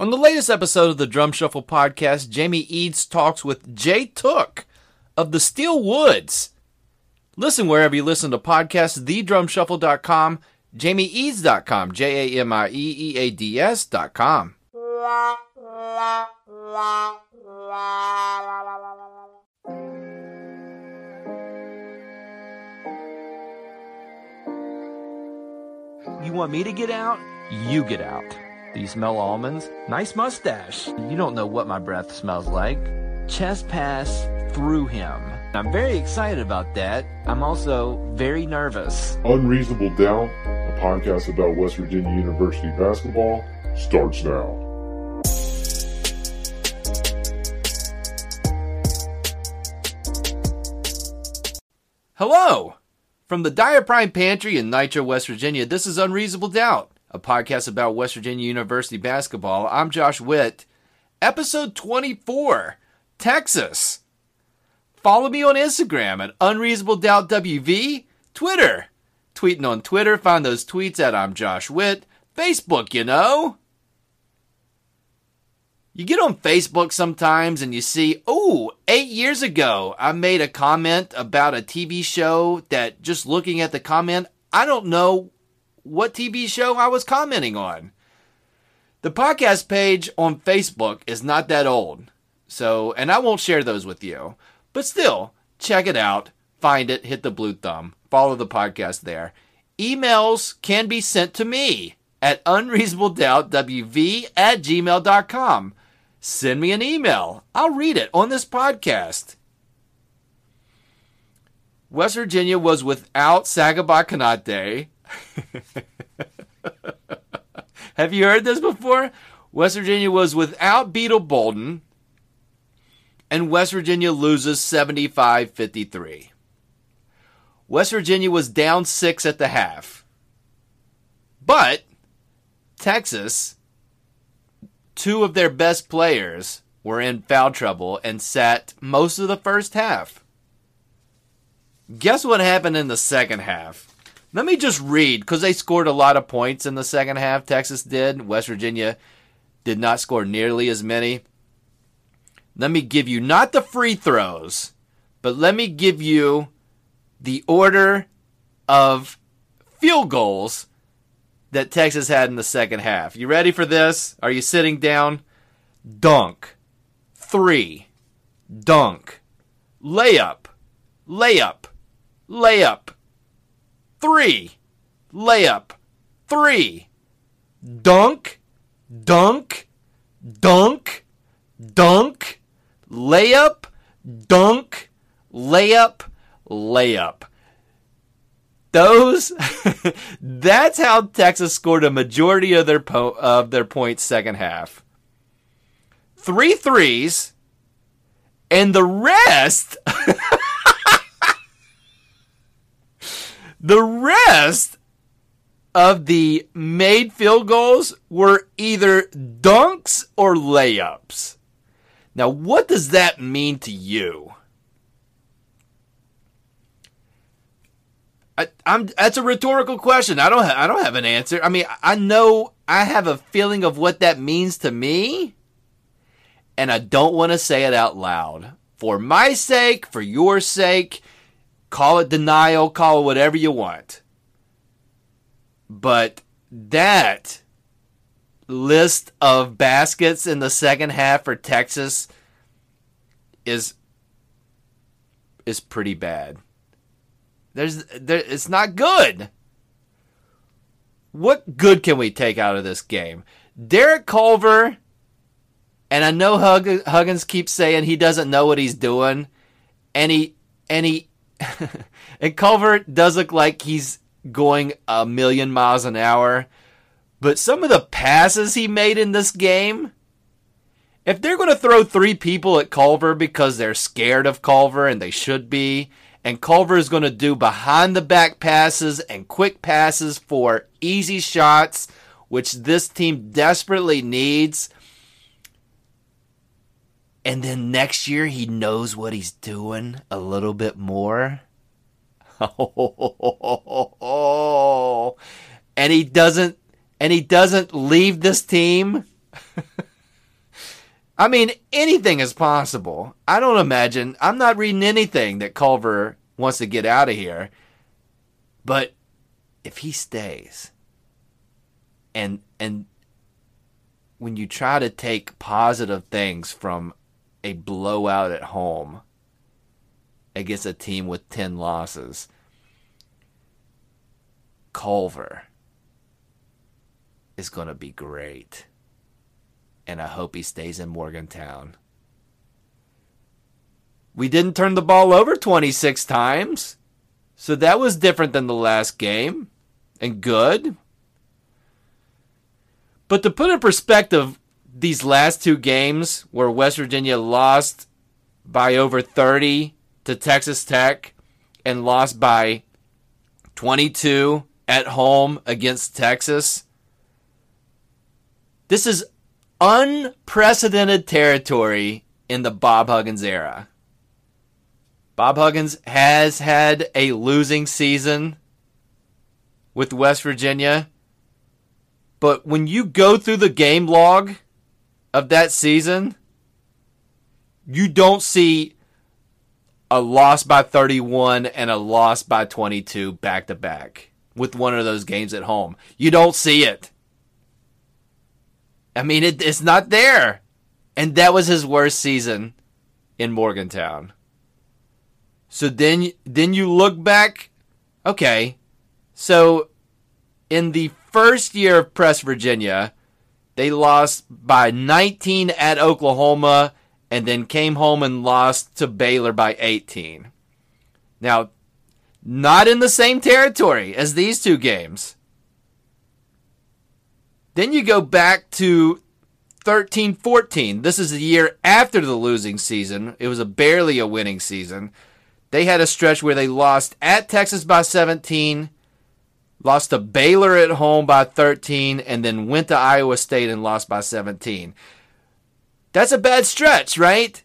On the latest episode of the Drum Shuffle podcast, Jamie Eads talks with Jay Tooke of the Steel Woods. Listen wherever you listen to podcasts, thedrumshuffle.com, jamieeads.com, J A M I E E A D S.com. You want me to get out? You get out. Do you smell almonds? Nice mustache. You don't know what my breath smells like. Chest pass through him. I'm very excited about that. I'm also very nervous. Unreasonable Doubt, a podcast about West Virginia University basketball, starts now. Hello! From the Dyer Prime Pantry in Nitro, West Virginia, this is Unreasonable Doubt, a podcast about West Virginia University basketball. I'm Josh Witt. Episode 24, Texas. Follow me on Instagram at Unreasonable Doubt WV, Twitter. Tweeting on Twitter, find those tweets at I'm Josh Witt. Facebook, you know. You get on Facebook sometimes and you see, oh, eight years ago, I made a comment about a TV show that just looking at the comment, I don't know what TV show I was commenting on. The podcast page on Facebook is not that old. So, and I won't share those with you, but still, check it out, find it, hit the blue thumb, follow the podcast there. Emails can be sent to me at unreasonabledoubtwv at gmail.com send me an email. I'll read it on this podcast. West Virginia was without Sagaba Konate. Have you heard this before? West Virginia was without Beetle Bolden, and West Virginia loses 75 53. West Virginia was down six at the half. But Texas two of their best players were in foul trouble and sat most of the first half. Guess what happened in the second half? Let me just read because they scored a lot of points in the second half. Texas did. West Virginia did not score nearly as many. Let me give you not the free throws, but let me give you the order of field goals that Texas had in the second half. You ready for this? Are you sitting down? Dunk. Three. Dunk. Layup. Layup. Layup. Three. Layup. Three. Dunk. Dunk. Dunk. Dunk. Layup. Dunk. Layup. Layup those that's how Texas scored a majority of their po- of their points second half. Three threes and the rest the rest of the made field goals were either dunks or layups. Now, what does that mean to you? I, am that's a rhetorical question. I don't ha- I don't have an answer. I mean, I know I have a feeling of what that means to me, and I don't want to say it out loud. For my sake, for your sake, call it denial, call it whatever you want. But that list of baskets in the second half for Texas is is pretty bad. There's there, it's not good. What good can we take out of this game? Derek Culver, and I know Hug, Huggins keeps saying he doesn't know what he's doing, and he and he and Culver does look like he's going a million miles an hour, but some of the passes he made in this game, if they're going to throw three people at Culver because they're scared of Culver and they should be, and Culver is going to do behind the back passes and quick passes for easy shots, which this team desperately needs. And then next year he knows what he's doing a little bit more. and he doesn't and he doesn't leave this team. I mean, anything is possible. I don't imagine. I'm not reading anything that Culver wants to get out of here. But if he stays and and when you try to take positive things from a blowout at home against a team with 10 losses, Culver is going to be great. And I hope he stays in Morgantown. We didn't turn the ball over 26 times. So that was different than the last game and good. But to put in perspective, these last two games where West Virginia lost by over 30 to Texas Tech and lost by 22 at home against Texas. This is unprecedented territory in the Bob Huggins era. Bob Huggins has had a losing season with West Virginia. But when you go through the game log of that season, you don't see a loss by 31 and a loss by 22 back to back with one of those games at home. You don't see it. I mean, it, it's not there. And that was his worst season in Morgantown. So then, then you look back. Okay, so in the first year of Press Virginia, they lost by 19 at Oklahoma and then came home and lost to Baylor by 18. Now, not in the same territory as these two games. Then you go back to 13 14. This is the year after the losing season. It was a barely a winning season. They had a stretch where they lost at Texas by 17, lost to Baylor at home by 13, and then went to Iowa State and lost by 17. That's a bad stretch, right?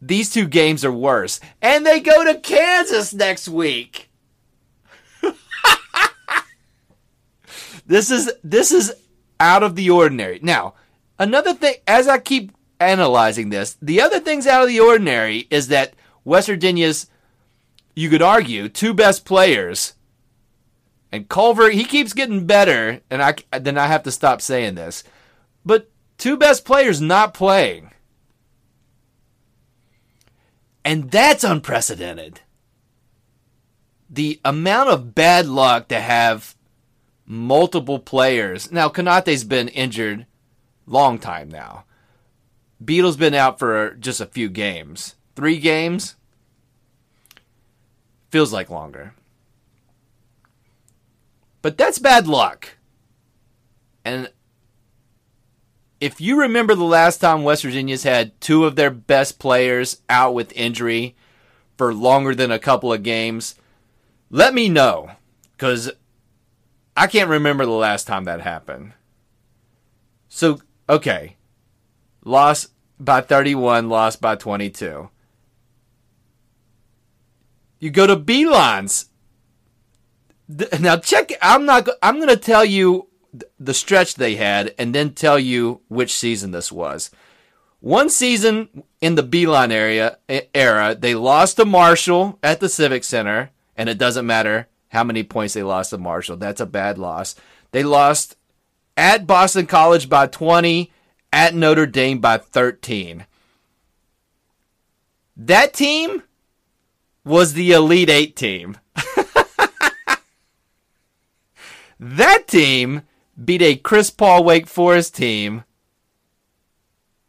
These two games are worse. And they go to Kansas next week. this is this is out of the ordinary. Now, another thing as I keep analyzing this, the other things out of the ordinary is that West Virginia's you could argue two best players and Culver, he keeps getting better, and I then I have to stop saying this. But Two best players not playing. And that's unprecedented. The amount of bad luck to have multiple players. Now, Konate's been injured long time now. Beetle's been out for just a few games. Three games? Feels like longer. But that's bad luck. And if you remember the last time West Virginia's had two of their best players out with injury for longer than a couple of games, let me know because I can't remember the last time that happened. So, okay. Lost by 31, lost by 22. You go to Now check I'm not I'm going to tell you the stretch they had and then tell you which season this was. One season in the Beilein area era, they lost to Marshall at the Civic Center, and it doesn't matter how many points they lost to Marshall. That's a bad loss. They lost at Boston College by 20, at Notre Dame by 13. That team was the Elite Eight team. That team beat a Chris Paul Wake Forest team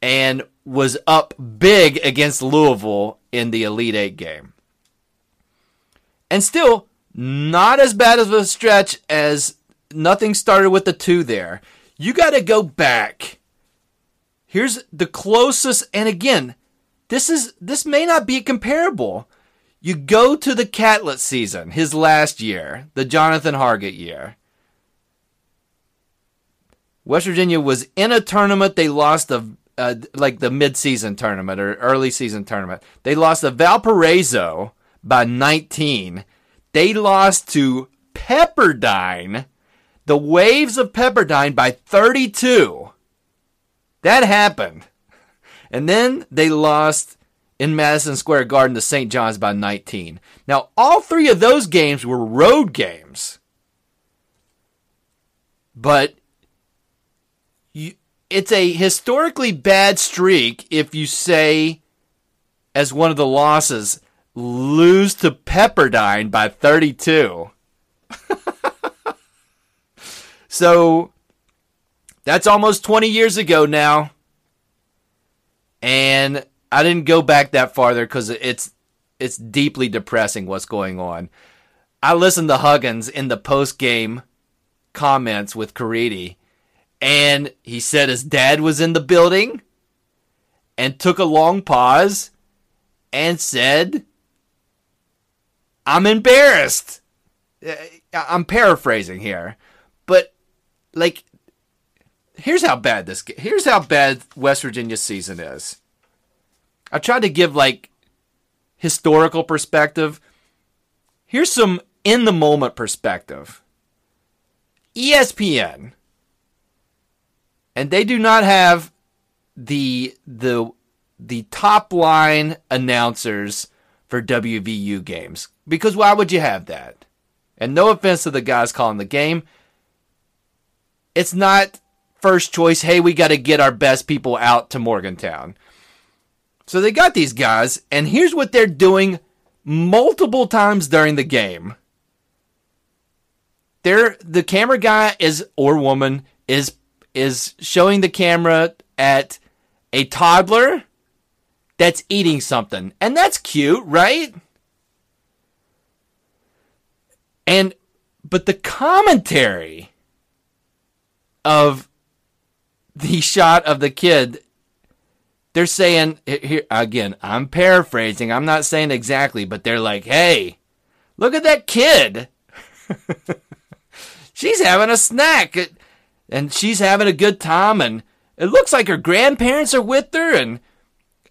and was up big against Louisville in the Elite Eight game. And still, not as bad of a stretch as nothing started with the two there. You got to go back Here's the closest, and again, this is this may not be comparable. You go to the Catlett season, his last year, the Jonathan Hargett year. West Virginia was in a tournament. They lost the uh, like the mid-season tournament or early season tournament. They lost to Valparaiso by 19. They lost to Pepperdine, the Waves of Pepperdine by 32. That happened. And then they lost in Madison Square Garden to St. John's by 19. Now, all three of those games were road games. But it's a historically bad streak if you say, as one of the losses, lose to Pepperdine by 32. so that's almost 20 years ago now. And I didn't go back that farther because it's it's deeply depressing what's going on. I listened to Huggins in the post game comments with Caridi, and he said his dad was in the building and took a long pause and said, I'm embarrassed. Uh, I'm paraphrasing here, but like, here's how bad this. Here's how bad West Virginia's season is. I tried to give like historical perspective. Here's some in the moment perspective. ESPN, and they do not have the the the top line announcers for WVU games because why would you have that? And no offense to the guys calling the game, it's not first choice. Hey, we got to get our best people out to Morgantown. So they got these guys, and here's what they're doing multiple times during the game. They're, the camera guy is or woman is is showing the camera at a toddler that's eating something. And that's cute, right? And but the commentary of the shot of the kid they're saying here again i'm paraphrasing i'm not saying exactly but they're like hey look at that kid she's having a snack and she's having a good time and it looks like her grandparents are with her and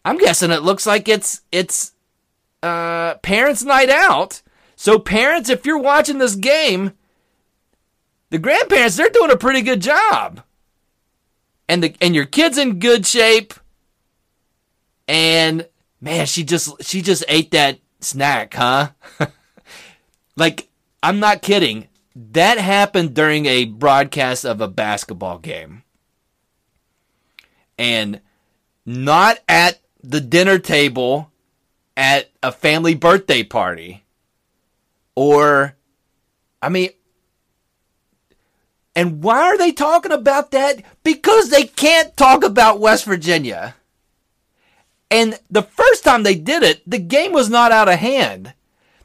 i'm guessing it looks like it's it's uh parents night out so parents if you're watching this game the grandparents they're doing a pretty good job and the and your kid's in good shape and man, she just she just ate that snack, huh? like I'm not kidding. That happened during a broadcast of a basketball game. And not at the dinner table at a family birthday party. Or I mean and why are they talking about that? Because they can't talk about West Virginia. And the first time they did it, the game was not out of hand.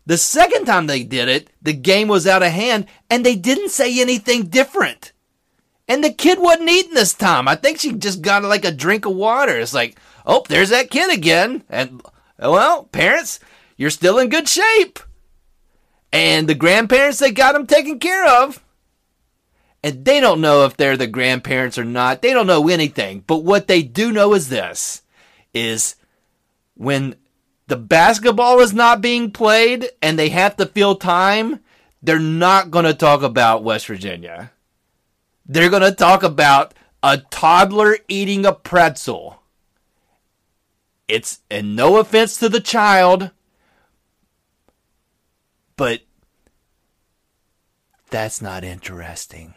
The second time they did it, the game was out of hand and they didn't say anything different. And the kid wasn't eating this time. I think she just got like a drink of water. It's like, oh, there's that kid again. And well, parents, you're still in good shape. And the grandparents, they got them taken care of. And they don't know if they're the grandparents or not. They don't know anything. But what they do know is this is when the basketball is not being played and they have to fill time, they're not going to talk about West Virginia. They're going to talk about a toddler eating a pretzel. It's, and no offense to the child, but that's not interesting.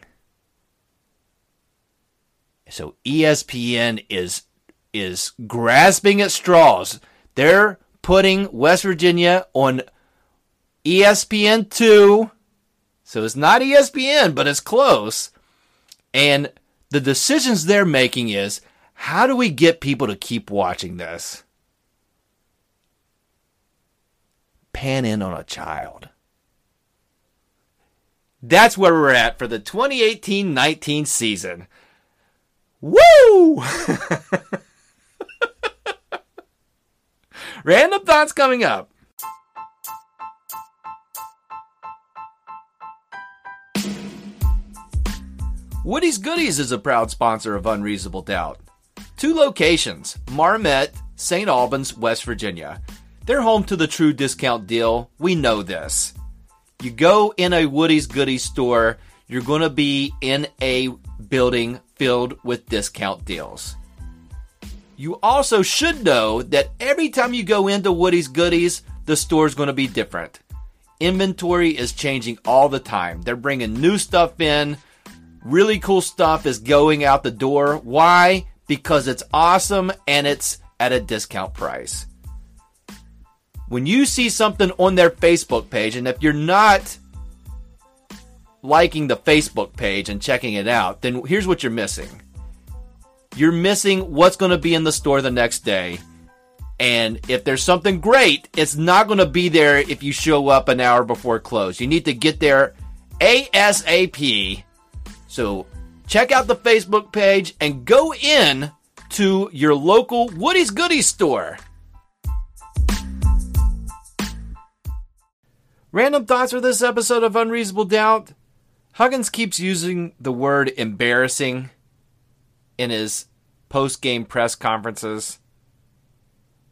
So ESPN is is grasping at straws. They're putting West Virginia on ESPN2. So it's not ESPN, but it's close. And the decisions they're making is how do we get people to keep watching this? Pan in on a child. That's where we're at for the 2018 19 season. Woo! Random thoughts coming up. Woody's Goodies is a proud sponsor of Unreasonable Doubt. Two locations Marmet, St. Albans, West Virginia. They're home to the true discount deal. We know this. You go in a Woody's Goodies store, you're going to be in a building filled with discount deals. You also should know that every time you go into Woody's Goodies, the store is going to be different. Inventory is changing all the time. They're bringing new stuff in. Really cool stuff is going out the door. Why? Because it's awesome and it's at a discount price. When you see something on their Facebook page, and if you're not liking the Facebook page and checking it out, then here's what you're missing. You're missing what's going to be in the store the next day. And if there's something great, it's not going to be there if you show up an hour before close. You need to get there ASAP. So check out the Facebook page and go in to your local Woody's Goodies store. Random thoughts for this episode of Unreasonable Doubt. Huggins keeps using the word embarrassing in his post game press conferences.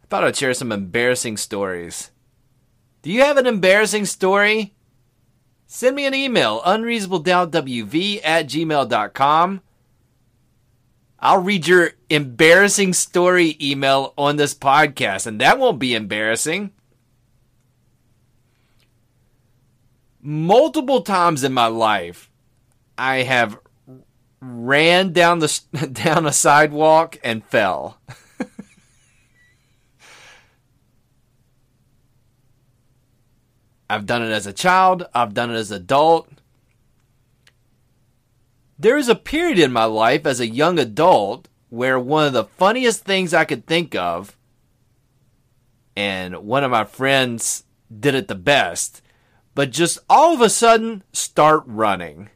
I thought I'd share some embarrassing stories. Do you have an embarrassing story? Send me an email, unreasonabledoubtwv at gmail.com. I'll read your embarrassing story email on this podcast, and that won't be embarrassing. Multiple times in my life, I have ran down the down a sidewalk and fell. I've done it as a child, I've done it as an adult. There was a period in my life as a young adult where one of the funniest things I could think of, and one of my friends did it the best, but just all of a sudden start running.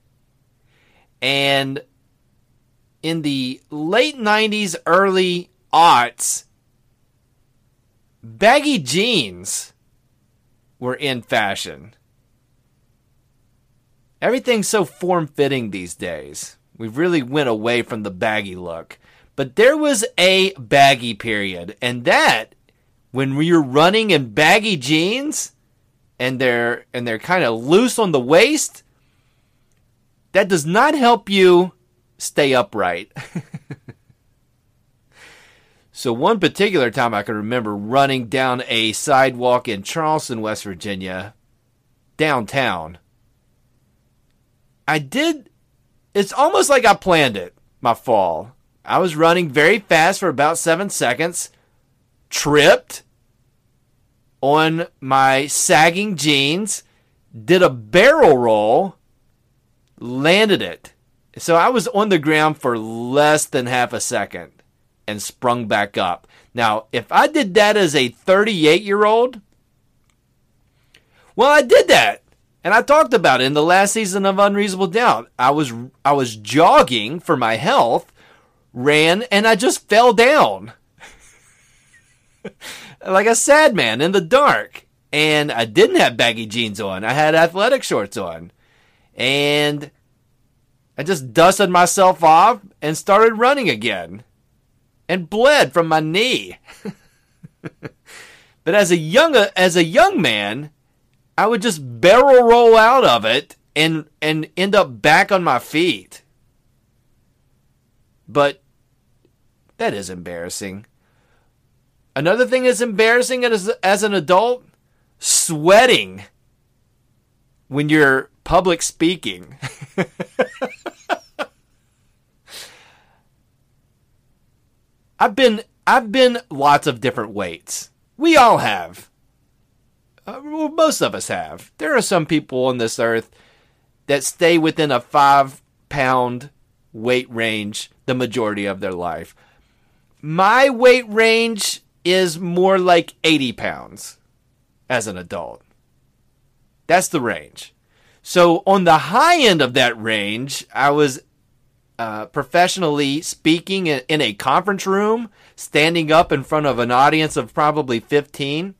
And in the late 90s, early aughts, baggy jeans were in fashion. Everything's so form fitting these days. We really went away from the baggy look. But there was a baggy period, and that when you're running in baggy jeans and they're and they're kind of loose on the waist, that does not help you stay upright. so one particular time I can remember running down a sidewalk in Charleston, West Virginia, downtown I did. It's almost like I planned it. My fall. I was running very fast for about seven seconds, tripped on my sagging jeans, did a barrel roll, landed it. So I was on the ground for less than half a second and sprung back up. Now, if I did that as a 38 year old, well, I did that. And I talked about it in the last season of Unreasonable Doubt. I was I was jogging for my health, ran, and I just fell down. like a sad man in the dark. And I didn't have baggy jeans on. I had athletic shorts on. And I just dusted myself off and started running again. And bled from my knee. but as a young as a young man, I would just barrel roll out of it and and end up back on my feet. But that is embarrassing. Another thing that's embarrassing as, as an adult, sweating when you're public speaking. I've been I've been lots of different weights. We all have. Uh, well, most of us have. There are some people on this earth that stay within a five pound weight range the majority of their life. My weight range is more like 80 pounds as an adult. That's the range. So on the high end of that range, I was uh, professionally speaking in, a conference room, standing up in front of an audience of probably 15.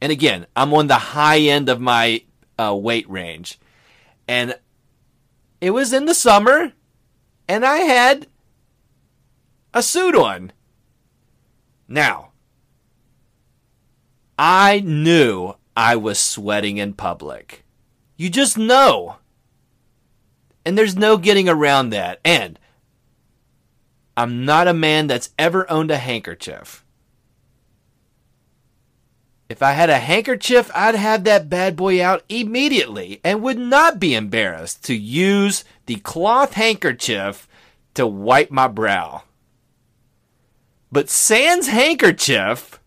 And again, I'm on the high end of my uh, weight range. And it was in the summer, and I had a suit on. Now, I knew I was sweating in public. You just know. And there's no getting around that. And I'm not a man that's ever owned a handkerchief. If I had a handkerchief, I'd have that bad boy out immediately and would not be embarrassed to use the cloth handkerchief to wipe my brow. But Sans handkerchief,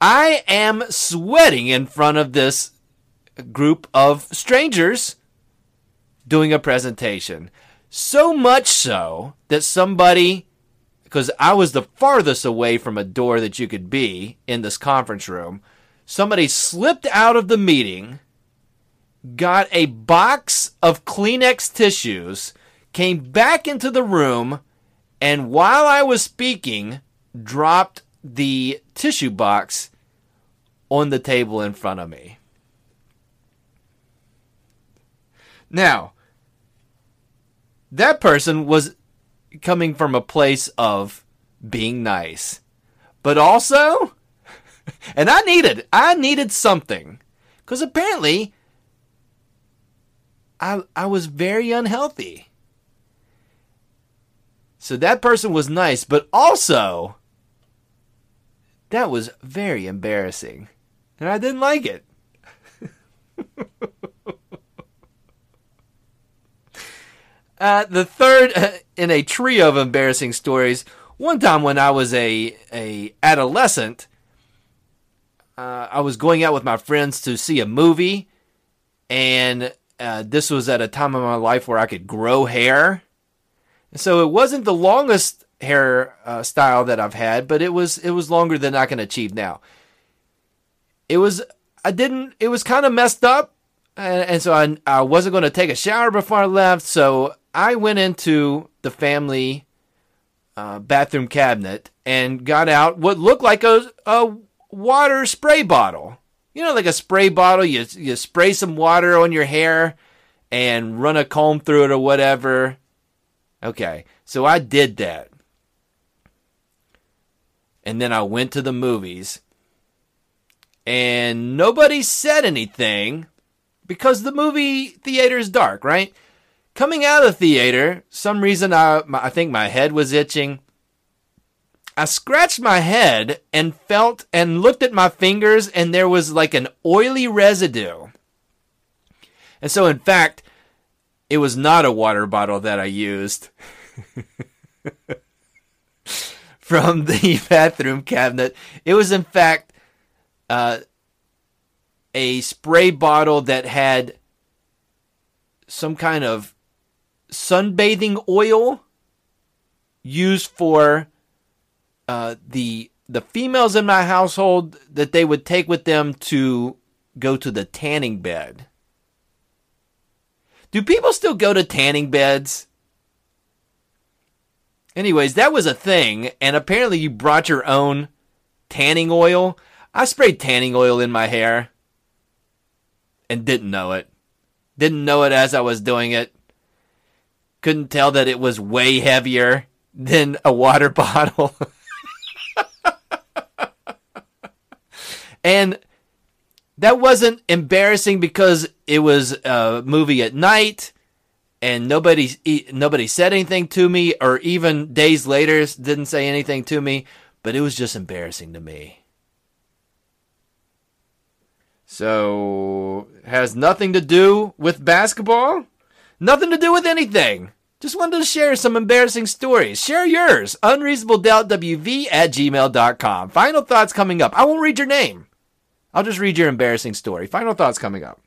I am sweating in front of this group of strangers doing a presentation. So much so that somebody, because I was the farthest away from a door that you could be in this conference room, somebody slipped out of the meeting, got a box of Kleenex tissues, came back into the room, and while I was speaking, dropped the tissue box on the table in front of me. Now, that person was coming from a place of being nice, but also, and I needed, I needed something, because apparently, I I was very unhealthy. So that person was nice, but also, that was very embarrassing, and I didn't like it. Uh, the third in a trio of embarrassing stories. One time when I was a a adolescent, uh, I was going out with my friends to see a movie, and uh, this was at a time in my life where I could grow hair. So it wasn't the longest hair uh, style that I've had, but it was it was longer than I can achieve now. It was I didn't. It was kind of messed up, and, and so I I wasn't going to take a shower before I left. So I went into the family uh, bathroom cabinet and got out what looked like a, a water spray bottle. You know, like a spray bottle. You you spray some water on your hair and run a comb through it or whatever. Okay, so I did that, and then I went to the movies, and nobody said anything because the movie theater is dark, right? Coming out of the theater, some reason I, I think my head was itching. I scratched my head and felt and looked at my fingers, and there was like an oily residue. And so, in fact, it was not a water bottle that I used from the bathroom cabinet. It was, in fact, uh, a spray bottle that had some kind of sunbathing oil used for uh, the the females in my household that they would take with them to go to the tanning bed. Do people still go to tanning beds? Anyways, that was a thing, and apparently you brought your own tanning oil. I sprayed tanning oil in my hair and didn't know it. Didn't know it as I was doing it couldn't tell that it was way heavier than a water bottle. and that wasn't embarrassing because it was a movie at night and nobody nobody said anything to me or even days later didn't say anything to me, but it was just embarrassing to me. So, has nothing to do with basketball? Nothing to do with anything. Just wanted to share some embarrassing stories. Share yours. UnreasonableDoubtWV at gmail.com. Final thoughts coming up. I won't read your name. I'll just read your embarrassing story. Final thoughts coming up.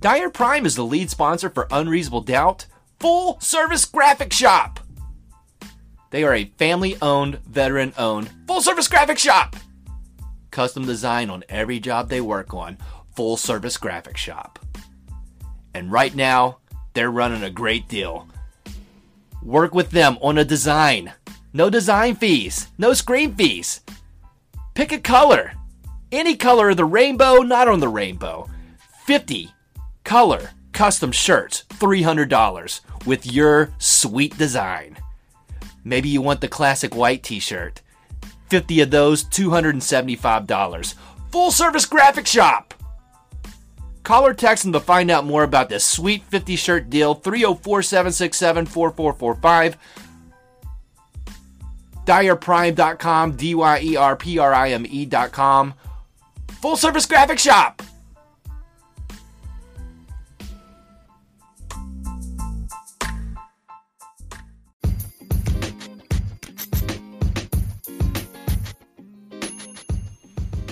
Dyer Prime is the lead sponsor for Unreasonable Doubt, full service graphic shop. They are a family owned, veteran owned, full service graphic shop. Custom design on every job they work on. Full service graphic shop. And right now, they're running a great deal. Work with them on a design. No design fees, no screen fees. Pick a color. Any color of the rainbow, not on the rainbow. 50 color custom shirts, $300 with your sweet design. Maybe you want the classic white t shirt. 50 of those, $275. Full service graphic shop. Call or text them to find out more about this sweet 50 shirt deal 304 767 4445. DyerPrime.com, D Y E R P R I M E.com. Full service graphic shop.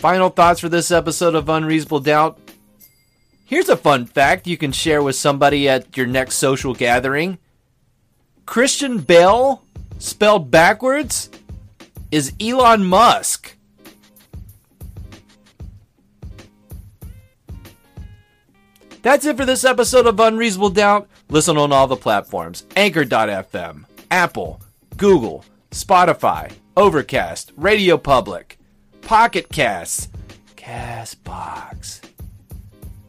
Final thoughts for this episode of Unreasonable Doubt. Here's a fun fact you can share with somebody at your next social gathering. Christian Bale, spelled backwards, is Elon Musk. That's it for this episode of Unreasonable Doubt. Listen on all the platforms Anchor.fm, Apple, Google, Spotify, Overcast, Radio Public, Pocket Casts, Castbox.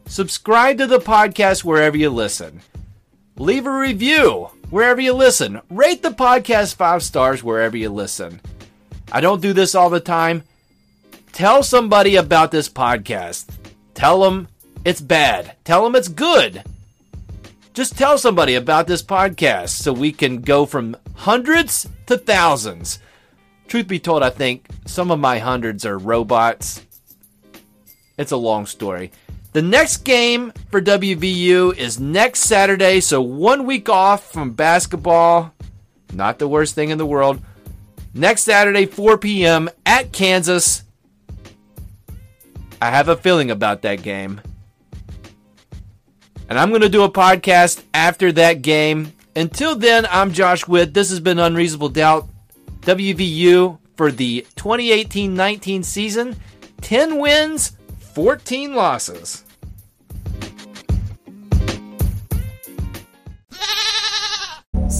Subscribe to the podcast wherever you listen. Leave a review wherever you listen. Rate the podcast five stars wherever you listen. I don't do this all the time. Tell somebody about this podcast. Tell them it's bad. Tell them it's good. Just tell somebody about this podcast so we can go from hundreds to thousands. Truth be told, I think some of my hundreds are robots. It's a long story. The next game for WVU is next Saturday, so one week off from basketball. Not the worst thing in the world. Next Saturday, 4 p.m. at Kansas. I have a feeling about that game. And I'm going to do a podcast after that game. Until then, I'm Josh Witt. This has been Unreasonable Doubt. WVU for the 2018 19 season 10 wins, 14 losses.